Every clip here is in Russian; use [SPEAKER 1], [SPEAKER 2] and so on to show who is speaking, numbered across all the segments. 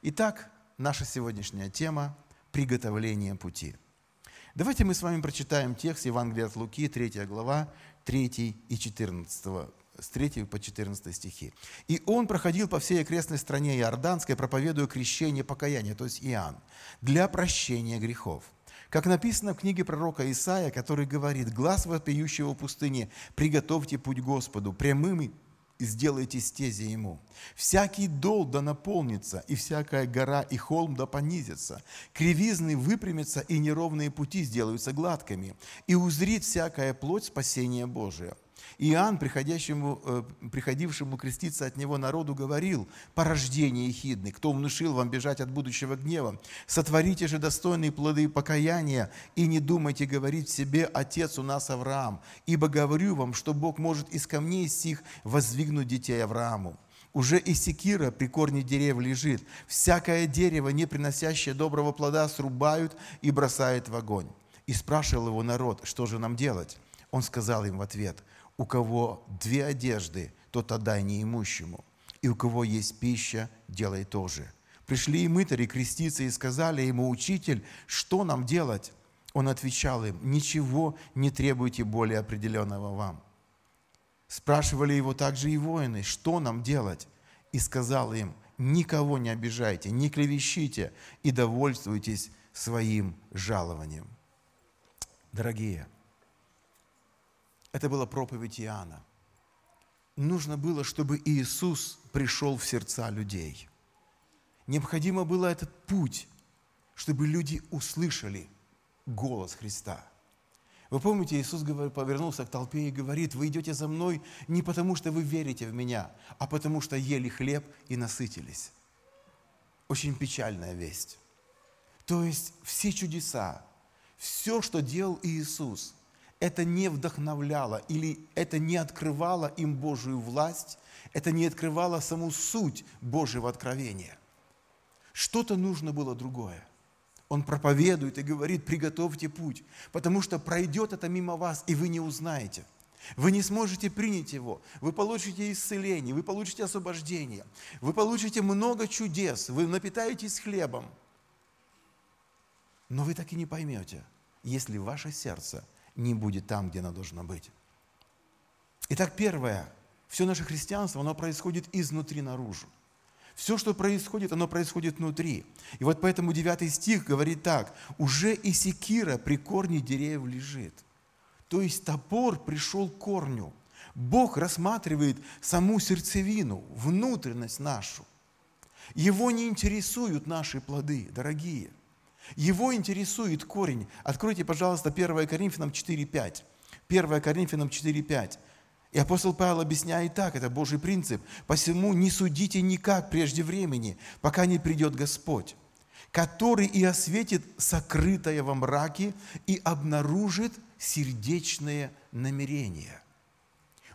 [SPEAKER 1] Итак, наша сегодняшняя тема – приготовление пути. Давайте мы с вами прочитаем текст Евангелия от Луки, 3 глава, 3 и 14 с 3 по 14 стихи. «И он проходил по всей окрестной стране Иорданской, проповедуя крещение покаяния, то есть Иоанн, для прощения грехов. Как написано в книге пророка Исаия, который говорит, «Глаз вопиющего в пустыне, приготовьте путь Господу, прямым сделайте стези ему. Всякий дол да наполнится, и всякая гора и холм да понизится. Кривизны выпрямятся, и неровные пути сделаются гладкими. И узрит всякая плоть спасения Божия. Иоанн, приходящему, э, приходившему креститься от него народу, говорил, «Порождение ехидный, кто внушил вам бежать от будущего гнева? Сотворите же достойные плоды покаяния, и не думайте говорить себе, Отец у нас Авраам, ибо говорю вам, что Бог может из камней сих воздвигнуть детей Аврааму». Уже и секира при корне дерев лежит. Всякое дерево, не приносящее доброго плода, срубают и бросают в огонь. И спрашивал его народ, что же нам делать? Он сказал им в ответ, у кого две одежды, тот отдай неимущему, и у кого есть пища, делай то же. Пришли и мытари креститься и сказали ему, «Учитель, что нам делать?» Он отвечал им, «Ничего не требуйте более определенного вам». Спрашивали его также и воины, «Что нам делать?» И сказал им, «Никого не обижайте, не клевещите и довольствуйтесь своим жалованием». Дорогие, это была проповедь Иоанна. Нужно было, чтобы Иисус пришел в сердца людей. Необходимо было этот путь, чтобы люди услышали голос Христа. Вы помните, Иисус повернулся к толпе и говорит, вы идете за мной не потому, что вы верите в Меня, а потому, что ели хлеб и насытились. Очень печальная весть. То есть все чудеса, все, что делал Иисус – это не вдохновляло или это не открывало им Божию власть, это не открывало саму суть Божьего откровения. Что-то нужно было другое. Он проповедует и говорит, приготовьте путь, потому что пройдет это мимо вас, и вы не узнаете. Вы не сможете принять его. Вы получите исцеление, вы получите освобождение, вы получите много чудес, вы напитаетесь хлебом. Но вы так и не поймете, если ваше сердце – не будет там, где оно должно быть. Итак, первое. Все наше христианство, оно происходит изнутри наружу. Все, что происходит, оно происходит внутри. И вот поэтому 9 стих говорит так. «Уже и секира при корне деревьев лежит». То есть топор пришел к корню. Бог рассматривает саму сердцевину, внутренность нашу. Его не интересуют наши плоды, дорогие. Его интересует корень. Откройте, пожалуйста, 1 Коринфянам 4.5. 1 Коринфянам 4.5. И апостол Павел объясняет так, это Божий принцип. «Посему не судите никак прежде времени, пока не придет Господь, который и осветит сокрытое во мраке и обнаружит сердечные намерения».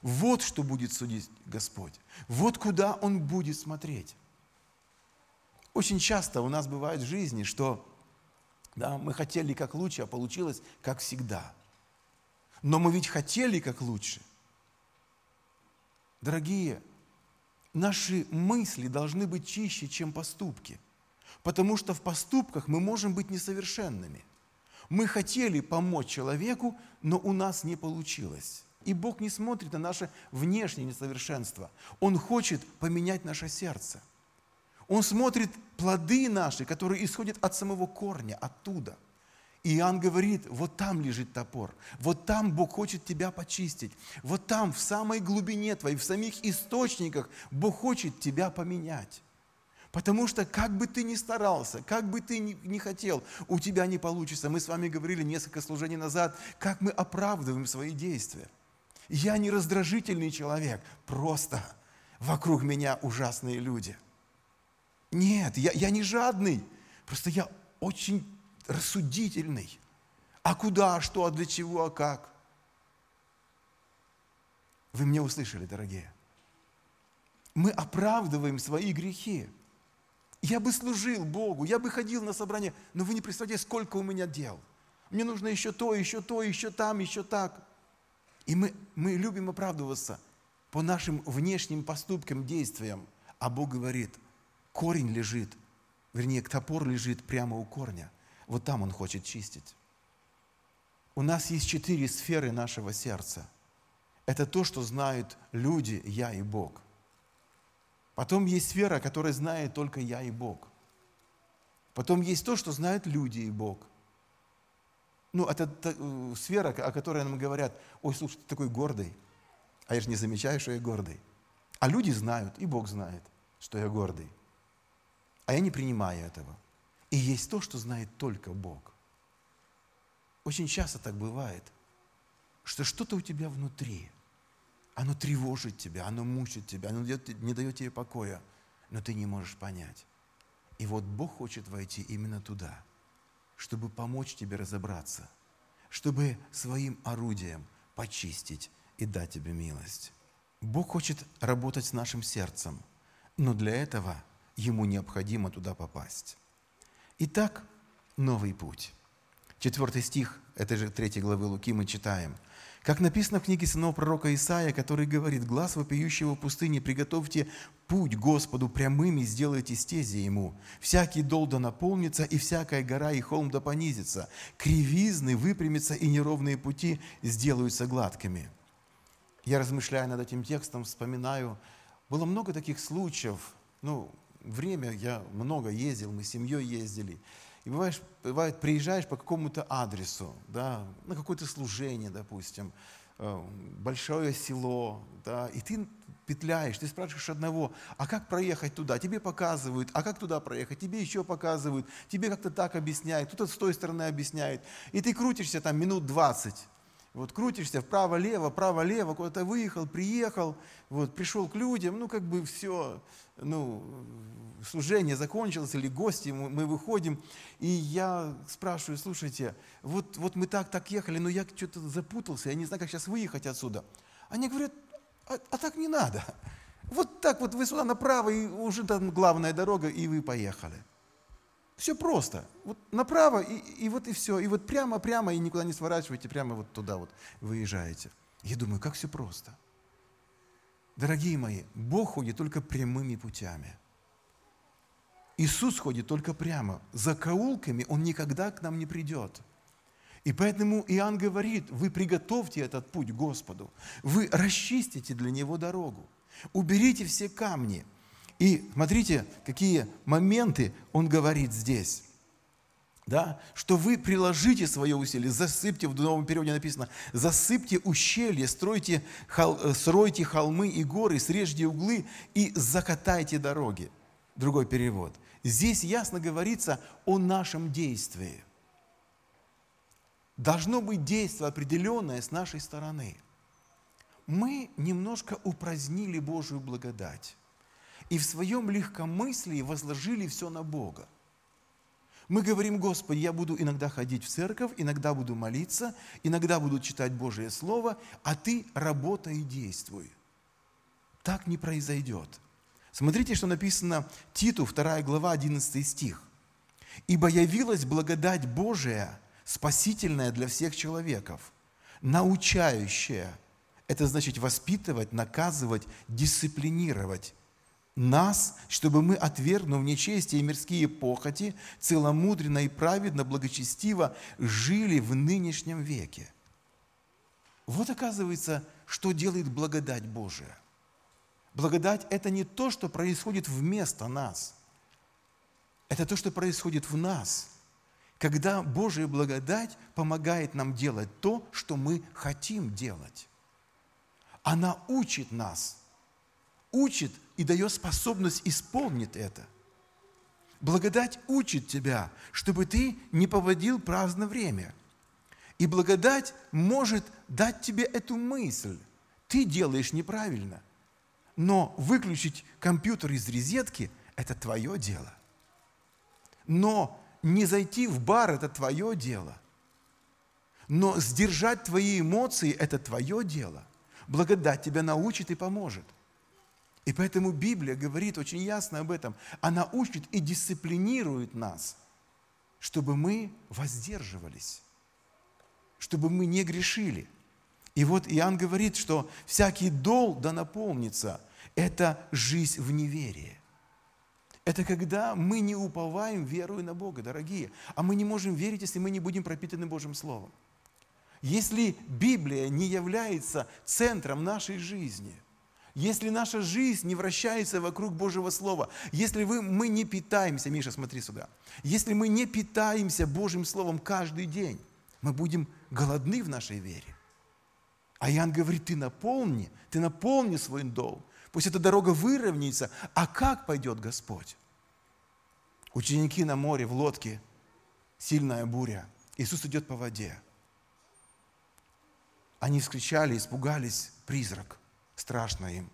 [SPEAKER 1] Вот что будет судить Господь. Вот куда Он будет смотреть. Очень часто у нас бывает в жизни, что да, мы хотели как лучше, а получилось как всегда. Но мы ведь хотели как лучше. Дорогие, наши мысли должны быть чище, чем поступки. Потому что в поступках мы можем быть несовершенными. Мы хотели помочь человеку, но у нас не получилось. И Бог не смотрит на наше внешнее несовершенство. Он хочет поменять наше сердце – он смотрит плоды наши, которые исходят от самого корня, оттуда. И Иоанн говорит, вот там лежит топор, вот там Бог хочет тебя почистить, вот там, в самой глубине твоей, в самих источниках Бог хочет тебя поменять. Потому что как бы ты ни старался, как бы ты ни хотел, у тебя не получится. Мы с вами говорили несколько служений назад, как мы оправдываем свои действия. Я не раздражительный человек, просто вокруг меня ужасные люди – нет, я, я не жадный, просто я очень рассудительный. А куда, что, а для чего, а как? Вы меня услышали, дорогие. Мы оправдываем свои грехи. Я бы служил Богу, я бы ходил на собрание, но вы не представляете, сколько у меня дел. Мне нужно еще то, еще то, еще там, еще так. И мы, мы любим оправдываться по нашим внешним поступкам, действиям. А Бог говорит, корень лежит вернее, топор лежит прямо у корня. Вот там он хочет чистить. У нас есть четыре сферы нашего сердца. Это то, что знают люди, я и Бог. Потом есть сфера, которая знает только я и Бог. Потом есть то, что знают люди и Бог. Ну, это та, э, сфера, о которой нам говорят, ой, слушай, ты такой гордый, а я же не замечаю, что я гордый. А люди знают, и Бог знает, что я гордый. А я не принимаю этого. И есть то, что знает только Бог. Очень часто так бывает, что что-то у тебя внутри, оно тревожит тебя, оно мучит тебя, оно не дает тебе покоя, но ты не можешь понять. И вот Бог хочет войти именно туда, чтобы помочь тебе разобраться, чтобы своим орудием почистить и дать тебе милость. Бог хочет работать с нашим сердцем, но для этого Ему необходимо туда попасть. Итак, новый путь. Четвертый стих этой же третьей главы Луки мы читаем. Как написано в книге сынов пророка Исаия, который говорит, «Глаз вопиющего в пустыне, приготовьте путь Господу прямым и сделайте стези Ему. Всякий дол да наполнится, и всякая гора и холм да понизится. Кривизны выпрямятся, и неровные пути сделаются гладкими». Я размышляя над этим текстом, вспоминаю, было много таких случаев, ну, время я много ездил, мы с семьей ездили – и бываешь, бывает, приезжаешь по какому-то адресу, да, на какое-то служение, допустим, э, большое село, да, и ты петляешь, ты спрашиваешь одного, а как проехать туда? Тебе показывают, а как туда проехать? Тебе еще показывают, тебе как-то так объясняют, кто-то с той стороны объясняет. И ты крутишься там минут 20, вот крутишься вправо-лево, право-лево, куда-то выехал, приехал, вот, пришел к людям, ну, как бы все, ну, служение закончилось, или гости, мы выходим, и я спрашиваю, слушайте, вот, вот мы так, так ехали, но я что-то запутался, я не знаю, как сейчас выехать отсюда. Они говорят, а, а так не надо. Вот так вот вы сюда направо, и уже там главная дорога, и вы поехали. Все просто. Вот направо, и, и вот и все. И вот прямо-прямо, и никуда не сворачивайте, прямо вот туда вот выезжаете. Я думаю, как все просто. Дорогие мои, Бог ходит только прямыми путями. Иисус ходит только прямо. За каулками Он никогда к нам не придет. И поэтому Иоанн говорит, вы приготовьте этот путь Господу, вы расчистите для Него дорогу, уберите все камни – и смотрите, какие моменты он говорит здесь. Да, что вы приложите свое усилие, засыпьте, в новом переводе написано, засыпьте ущелье, стройте, хол, э, стройте холмы и горы, срежьте углы и закатайте дороги. Другой перевод. Здесь ясно говорится о нашем действии. Должно быть действие определенное с нашей стороны. Мы немножко упразднили Божию благодать и в своем легкомыслии возложили все на Бога. Мы говорим, Господи, я буду иногда ходить в церковь, иногда буду молиться, иногда буду читать Божие Слово, а Ты работай и действуй. Так не произойдет. Смотрите, что написано Титу, 2 глава, 11 стих. «Ибо явилась благодать Божия, спасительная для всех человеков, научающая». Это значит воспитывать, наказывать, дисциплинировать нас, чтобы мы, отвергнув нечестие и мирские похоти, целомудренно и праведно, благочестиво жили в нынешнем веке. Вот оказывается, что делает благодать Божия. Благодать – это не то, что происходит вместо нас. Это то, что происходит в нас. Когда Божья благодать помогает нам делать то, что мы хотим делать. Она учит нас, учит и дает способность исполнить это. Благодать учит тебя, чтобы ты не поводил праздное время. И благодать может дать тебе эту мысль. Ты делаешь неправильно. Но выключить компьютер из розетки – это твое дело. Но не зайти в бар – это твое дело. Но сдержать твои эмоции – это твое дело. Благодать тебя научит и поможет – и поэтому Библия говорит очень ясно об этом. Она учит и дисциплинирует нас, чтобы мы воздерживались, чтобы мы не грешили. И вот Иоанн говорит, что всякий дол да наполнится – это жизнь в неверии. Это когда мы не уповаем, веруя на Бога, дорогие. А мы не можем верить, если мы не будем пропитаны Божьим Словом. Если Библия не является центром нашей жизни, если наша жизнь не вращается вокруг Божьего Слова, если вы, мы не питаемся, Миша, смотри сюда, если мы не питаемся Божьим Словом каждый день, мы будем голодны в нашей вере. А Иоанн говорит, ты наполни, ты наполни свой дом. Пусть эта дорога выровняется. А как пойдет Господь? Ученики на море, в лодке, сильная буря. Иисус идет по воде. Они вскричали, испугались, призрак. Страшно им.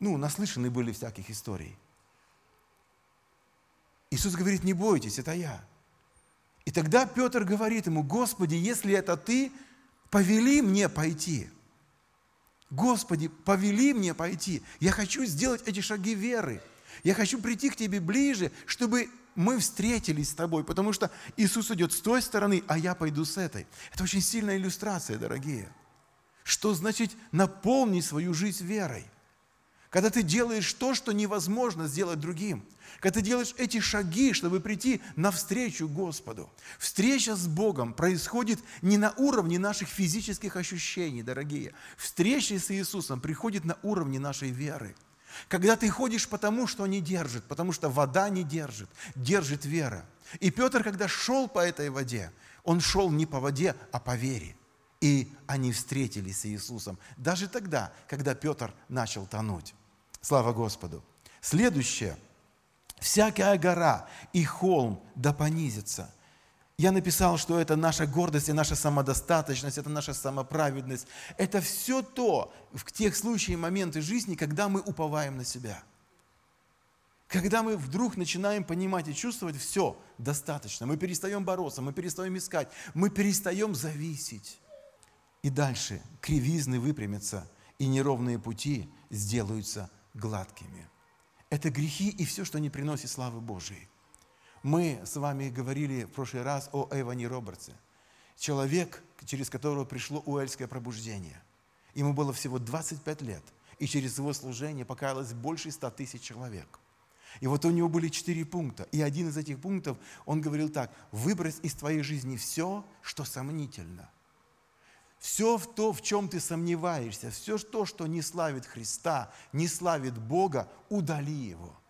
[SPEAKER 1] Ну, наслышаны были всяких историй. Иисус говорит, не бойтесь, это я. И тогда Петр говорит ему, Господи, если это ты, повели мне пойти. Господи, повели мне пойти. Я хочу сделать эти шаги веры. Я хочу прийти к Тебе ближе, чтобы мы встретились с Тобой, потому что Иисус идет с той стороны, а я пойду с этой. Это очень сильная иллюстрация, дорогие. Что значит наполнить свою жизнь верой? Когда ты делаешь то, что невозможно сделать другим. Когда ты делаешь эти шаги, чтобы прийти навстречу Господу. Встреча с Богом происходит не на уровне наших физических ощущений, дорогие. Встреча с Иисусом приходит на уровне нашей веры. Когда ты ходишь потому, что не держит, потому что вода не держит, держит вера. И Петр, когда шел по этой воде, он шел не по воде, а по вере. И они встретились с Иисусом. Даже тогда, когда Петр начал тонуть. Слава Господу. Следующее. Всякая гора и холм да понизится. Я написал, что это наша гордость и наша самодостаточность, это наша самоправедность. Это все то, в тех случаях, моменты жизни, когда мы уповаем на себя. Когда мы вдруг начинаем понимать и чувствовать, все, достаточно. Мы перестаем бороться, мы перестаем искать, мы перестаем зависеть. И дальше кривизны выпрямятся, и неровные пути сделаются гладкими. Это грехи и все, что не приносит славы Божией. Мы с вами говорили в прошлый раз о Эване Робертсе. Человек, через которого пришло уэльское пробуждение. Ему было всего 25 лет, и через его служение покаялось больше 100 тысяч человек. И вот у него были четыре пункта. И один из этих пунктов, он говорил так, выбрось из твоей жизни все, что сомнительно – все в то, в чем ты сомневаешься, все то, что не славит Христа, не славит Бога, удали его.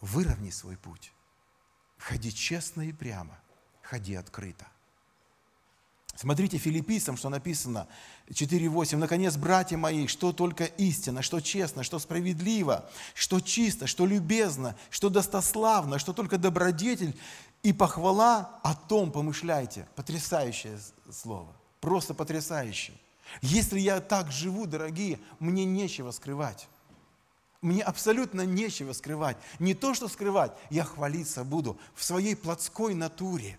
[SPEAKER 1] Выровни свой путь. Ходи честно и прямо, ходи открыто. Смотрите филиппийцам, что написано 4.8. «Наконец, братья мои, что только истина, что честно, что справедливо, что чисто, что любезно, что достославно, что только добродетель и похвала, о том помышляйте». Потрясающее слово. Просто потрясающе. Если я так живу, дорогие, мне нечего скрывать. Мне абсолютно нечего скрывать. Не то, что скрывать, я хвалиться буду в своей плотской натуре.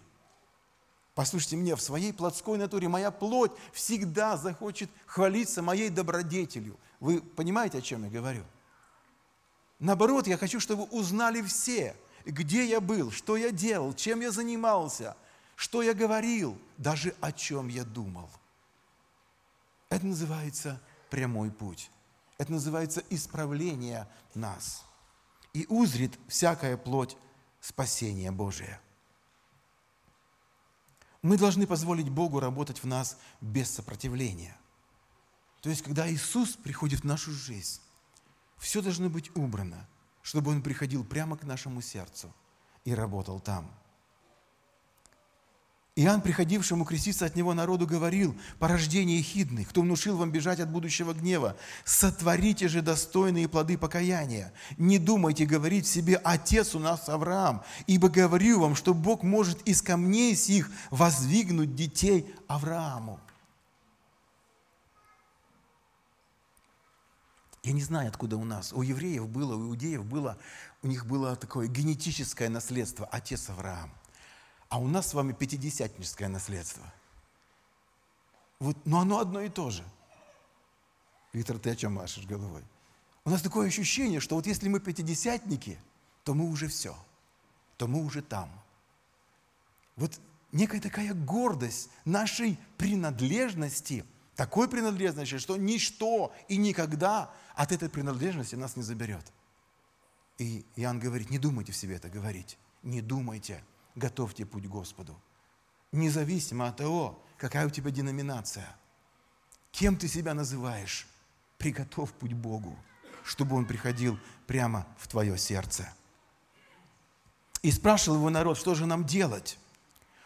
[SPEAKER 1] Послушайте мне, в своей плотской натуре моя плоть всегда захочет хвалиться моей добродетелью. Вы понимаете, о чем я говорю? Наоборот, я хочу, чтобы узнали все, где я был, что я делал, чем я занимался – что я говорил, даже о чем я думал. Это называется прямой путь. Это называется исправление нас. И узрит всякая плоть спасения Божия. Мы должны позволить Богу работать в нас без сопротивления. То есть, когда Иисус приходит в нашу жизнь, все должно быть убрано, чтобы Он приходил прямо к нашему сердцу и работал там – Иоанн, приходившему креститься от него народу, говорил, порождение хидный, кто внушил вам бежать от будущего гнева, сотворите же достойные плоды покаяния. Не думайте говорить себе, отец у нас Авраам, ибо говорю вам, что Бог может из камней сих воздвигнуть детей Аврааму. Я не знаю, откуда у нас. У евреев было, у иудеев было, у них было такое генетическое наследство, отец Авраам – а у нас с вами пятидесятническое наследство. Вот, но оно одно и то же. Виктор, ты о чем машешь головой? У нас такое ощущение, что вот если мы пятидесятники, то мы уже все, то мы уже там. Вот некая такая гордость нашей принадлежности, такой принадлежности, что ничто и никогда от этой принадлежности нас не заберет. И Иоанн говорит, не думайте в себе это говорить. Не думайте, готовьте путь Господу. Независимо от того, какая у тебя деноминация. Кем ты себя называешь? Приготовь путь Богу, чтобы Он приходил прямо в твое сердце. И спрашивал его народ, что же нам делать?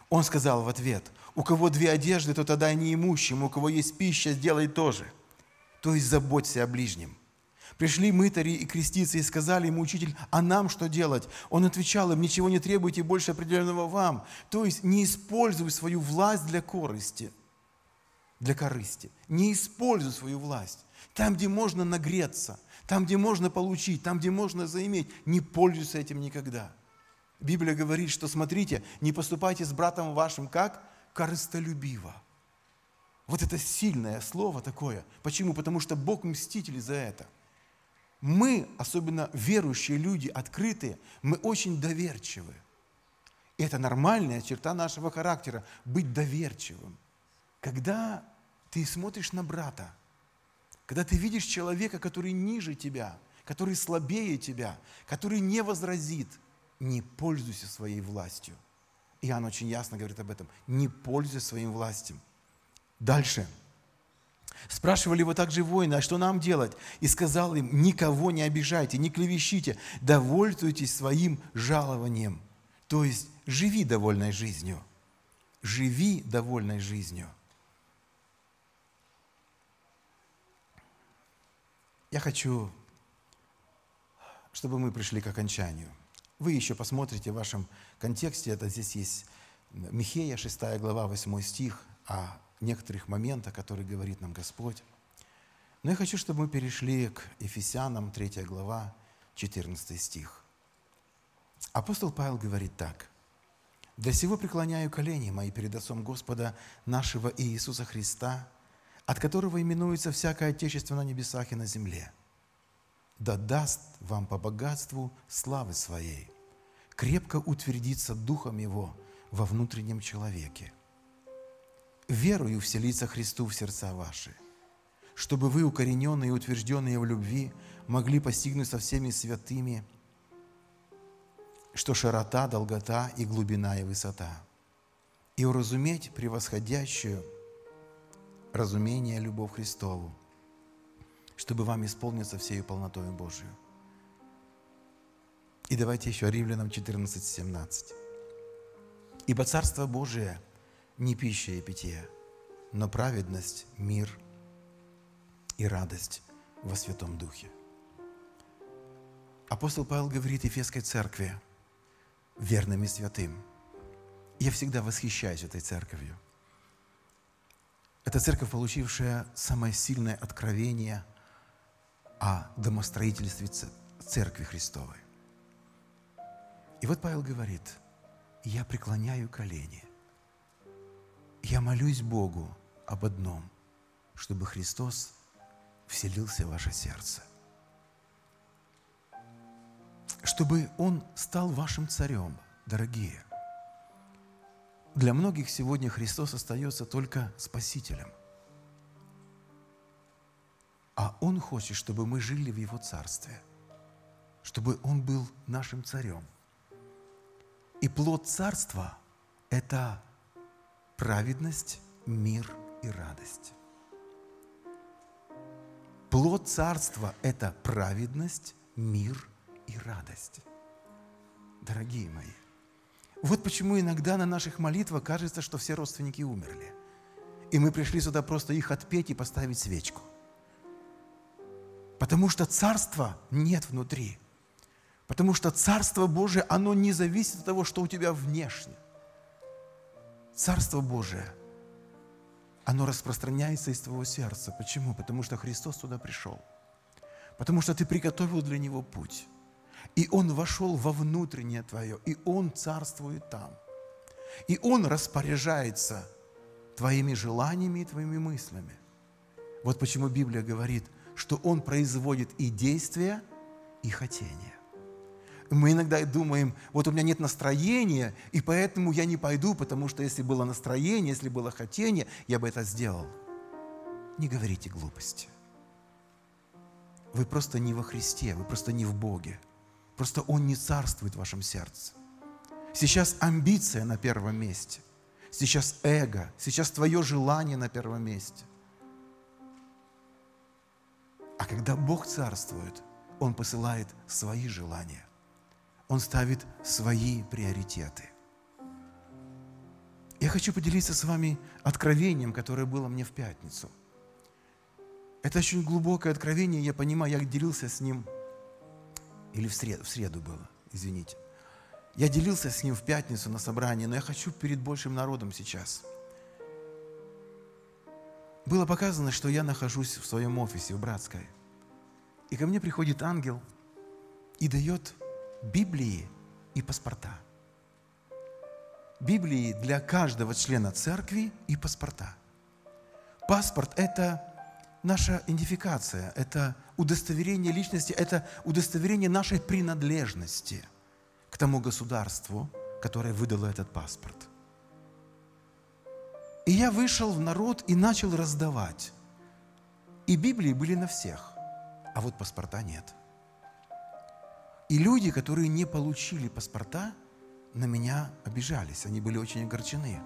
[SPEAKER 1] Он сказал в ответ, у кого две одежды, то тогда и неимущим, у кого есть пища, сделай тоже. То есть заботься о ближнем. Пришли мытари и крестицы и сказали ему, учитель, а нам что делать? Он отвечал им, ничего не требуйте больше определенного вам. То есть не используй свою власть для корысти, для корысти. Не используй свою власть. Там, где можно нагреться, там, где можно получить, там, где можно заиметь, не пользуйся этим никогда. Библия говорит, что смотрите, не поступайте с братом вашим как корыстолюбиво. Вот это сильное слово такое. Почему? Потому что Бог мститель за это. Мы, особенно верующие люди, открытые, мы очень доверчивы. И это нормальная черта нашего характера – быть доверчивым. Когда ты смотришь на брата, когда ты видишь человека, который ниже тебя, который слабее тебя, который не возразит – не пользуйся своей властью. Иоанн очень ясно говорит об этом. Не пользуйся своим властью. Дальше. Спрашивали его также воины, а что нам делать? И сказал им, никого не обижайте, не клевещите, довольствуйтесь своим жалованием. То есть живи довольной жизнью. Живи довольной жизнью. Я хочу, чтобы мы пришли к окончанию. Вы еще посмотрите в вашем контексте, это здесь есть Михея, 6 глава, 8 стих, о некоторых моментах, которые говорит нам Господь. Но я хочу, чтобы мы перешли к Ефесянам, 3 глава, 14 стих. Апостол Павел говорит так. «Для сего преклоняю колени мои перед Отцом Господа нашего Иисуса Христа, от которого именуется всякое Отечество на небесах и на земле, да даст вам по богатству славы Своей, крепко утвердиться Духом Его во внутреннем человеке. Верую вселиться Христу в сердца ваши, чтобы вы, укорененные и утвержденные в любви, могли постигнуть со всеми святыми, что широта, долгота и глубина и высота, и уразуметь превосходящую разумение любовь Христову, чтобы вам исполниться всей полнотой Божию. И давайте еще Римлянам 14, 17. «Ибо Царство Божие не пища и питье, но праведность, мир и радость во Святом Духе». Апостол Павел говорит Ефесской церкви, верным и святым. Я всегда восхищаюсь этой церковью. Это церковь, получившая самое сильное откровение – о домостроительстве Церкви Христовой. И вот Павел говорит, я преклоняю колени, я молюсь Богу об одном, чтобы Христос вселился в ваше сердце, чтобы Он стал вашим царем, дорогие. Для многих сегодня Христос остается только Спасителем. А Он хочет, чтобы мы жили в Его Царстве, чтобы Он был нашим царем. И плод Царства – это праведность, мир и радость. Плод Царства – это праведность, мир и радость. Дорогие мои, вот почему иногда на наших молитвах кажется, что все родственники умерли. И мы пришли сюда просто их отпеть и поставить свечку. Потому что царства нет внутри. Потому что Царство Божие, оно не зависит от того, что у тебя внешне. Царство Божие, оно распространяется из твоего сердца. Почему? Потому что Христос туда пришел. Потому что ты приготовил для Него путь. И Он вошел во внутреннее твое, и Он царствует там. И Он распоряжается твоими желаниями и твоими мыслями. Вот почему Библия говорит – что Он производит и действия, и хотения. Мы иногда думаем, вот у меня нет настроения, и поэтому я не пойду, потому что если было настроение, если было хотение, я бы это сделал. Не говорите глупости. Вы просто не во Христе, вы просто не в Боге. Просто Он не царствует в вашем сердце. Сейчас амбиция на первом месте. Сейчас эго. Сейчас твое желание на первом месте. А когда Бог царствует, Он посылает свои желания. Он ставит свои приоритеты. Я хочу поделиться с вами откровением, которое было мне в пятницу. Это очень глубокое откровение, я понимаю, я делился с ним, или в среду, в среду было, извините. Я делился с ним в пятницу на собрании, но я хочу перед большим народом сейчас. Было показано, что я нахожусь в своем офисе в Братской. И ко мне приходит ангел и дает Библии и паспорта. Библии для каждого члена церкви и паспорта. Паспорт – это наша идентификация, это удостоверение личности, это удостоверение нашей принадлежности к тому государству, которое выдало этот паспорт. И я вышел в народ и начал раздавать. И Библии были на всех, а вот паспорта нет – и люди, которые не получили паспорта, на меня обижались. Они были очень огорчены.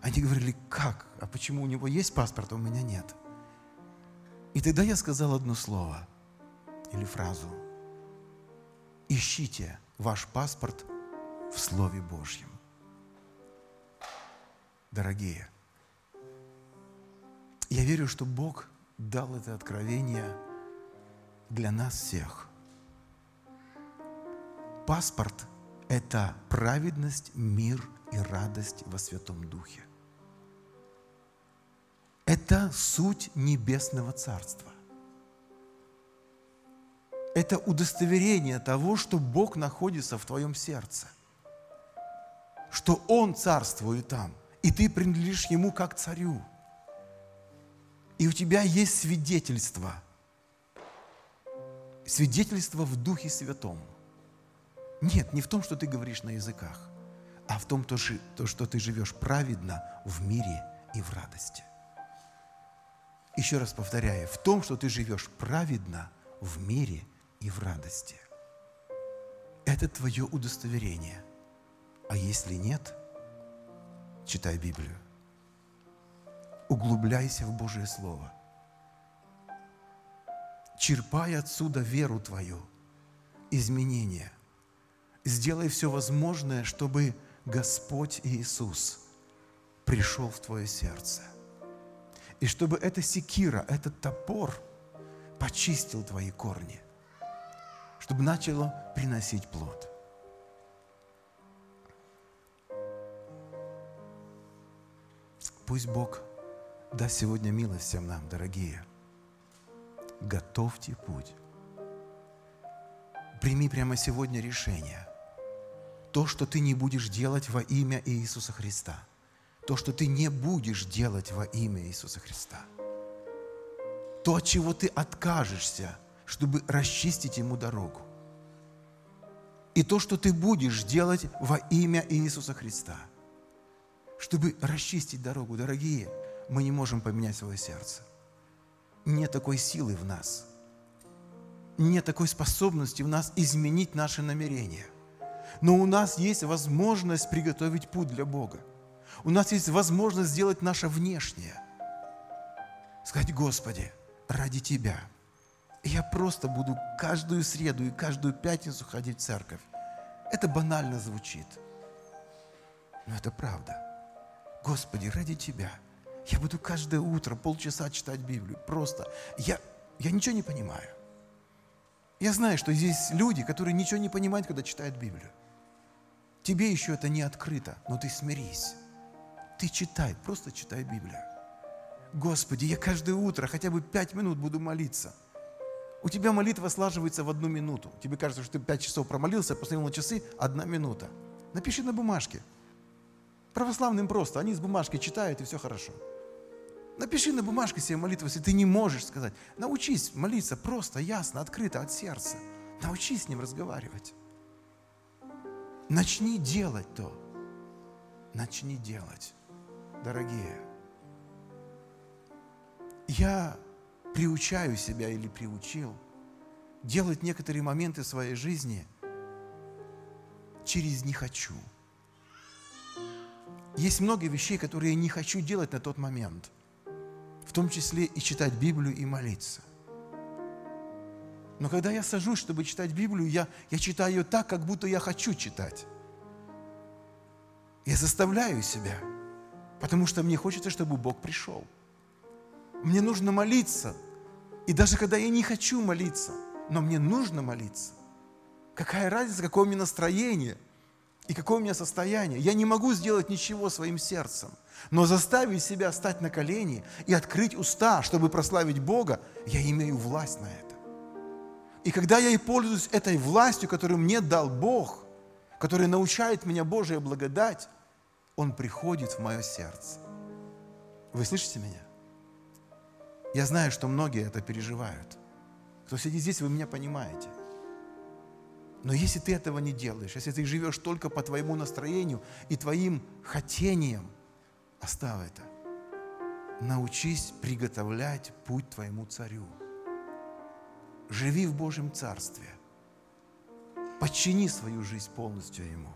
[SPEAKER 1] Они говорили, как? А почему у него есть паспорт, а у меня нет? И тогда я сказал одно слово или фразу. Ищите ваш паспорт в Слове Божьем. Дорогие, я верю, что Бог дал это откровение для нас всех – Паспорт – это праведность, мир и радость во Святом Духе. Это суть Небесного Царства. Это удостоверение того, что Бог находится в твоем сердце. Что Он царствует там, и ты принадлежишь Ему как царю. И у тебя есть свидетельство. Свидетельство в Духе Святом – нет, не в том, что ты говоришь на языках, а в том, то, что ты живешь праведно в мире и в радости. Еще раз повторяю, в том, что ты живешь праведно в мире и в радости. Это твое удостоверение. А если нет, читай Библию. Углубляйся в Божие Слово. Черпай отсюда веру твою, изменения сделай все возможное, чтобы Господь Иисус пришел в твое сердце. И чтобы эта секира, этот топор почистил твои корни, чтобы начало приносить плод. Пусть Бог даст сегодня милость всем нам, дорогие. Готовьте путь. Прими прямо сегодня решение – то, что ты не будешь делать во имя Иисуса Христа. То, что ты не будешь делать во имя Иисуса Христа. То, от чего ты откажешься, чтобы расчистить Ему дорогу. И то, что ты будешь делать во имя Иисуса Христа. Чтобы расчистить дорогу, дорогие, мы не можем поменять свое сердце. Нет такой силы в нас. Нет такой способности в нас изменить наши намерения но у нас есть возможность приготовить путь для Бога. У нас есть возможность сделать наше внешнее. Сказать, Господи, ради Тебя. Я просто буду каждую среду и каждую пятницу ходить в церковь. Это банально звучит. Но это правда. Господи, ради Тебя. Я буду каждое утро полчаса читать Библию. Просто. Я, я ничего не понимаю. Я знаю, что здесь люди, которые ничего не понимают, когда читают Библию. Тебе еще это не открыто, но ты смирись. Ты читай, просто читай Библию. Господи, я каждое утро хотя бы пять минут буду молиться. У тебя молитва слаживается в одну минуту. Тебе кажется, что ты пять часов промолился, посмотрел на часы, одна минута. Напиши на бумажке. Православным просто, они с бумажкой читают, и все хорошо. Напиши на бумажке себе молитву, если ты не можешь сказать. Научись молиться просто, ясно, открыто, от сердца. Научись с ним разговаривать. Начни делать то. Начни делать, дорогие. Я приучаю себя или приучил делать некоторые моменты своей жизни через «не хочу». Есть много вещей, которые я не хочу делать на тот момент, в том числе и читать Библию и молиться. Но когда я сажусь, чтобы читать Библию, я, я читаю ее так, как будто я хочу читать. Я заставляю себя, потому что мне хочется, чтобы Бог пришел. Мне нужно молиться. И даже когда я не хочу молиться, но мне нужно молиться. Какая разница, какое у меня настроение и какое у меня состояние. Я не могу сделать ничего своим сердцем, но заставить себя стать на колени и открыть уста, чтобы прославить Бога, я имею власть на это. И когда я и пользуюсь этой властью, которую мне дал Бог, который научает меня Божия благодать, Он приходит в мое сердце. Вы слышите меня? Я знаю, что многие это переживают. Кто сидит здесь, вы меня понимаете. Но если ты этого не делаешь, если ты живешь только по твоему настроению и твоим хотениям, оставь это. Научись приготовлять путь твоему царю. Живи в Божьем Царстве. Подчини свою жизнь полностью Ему.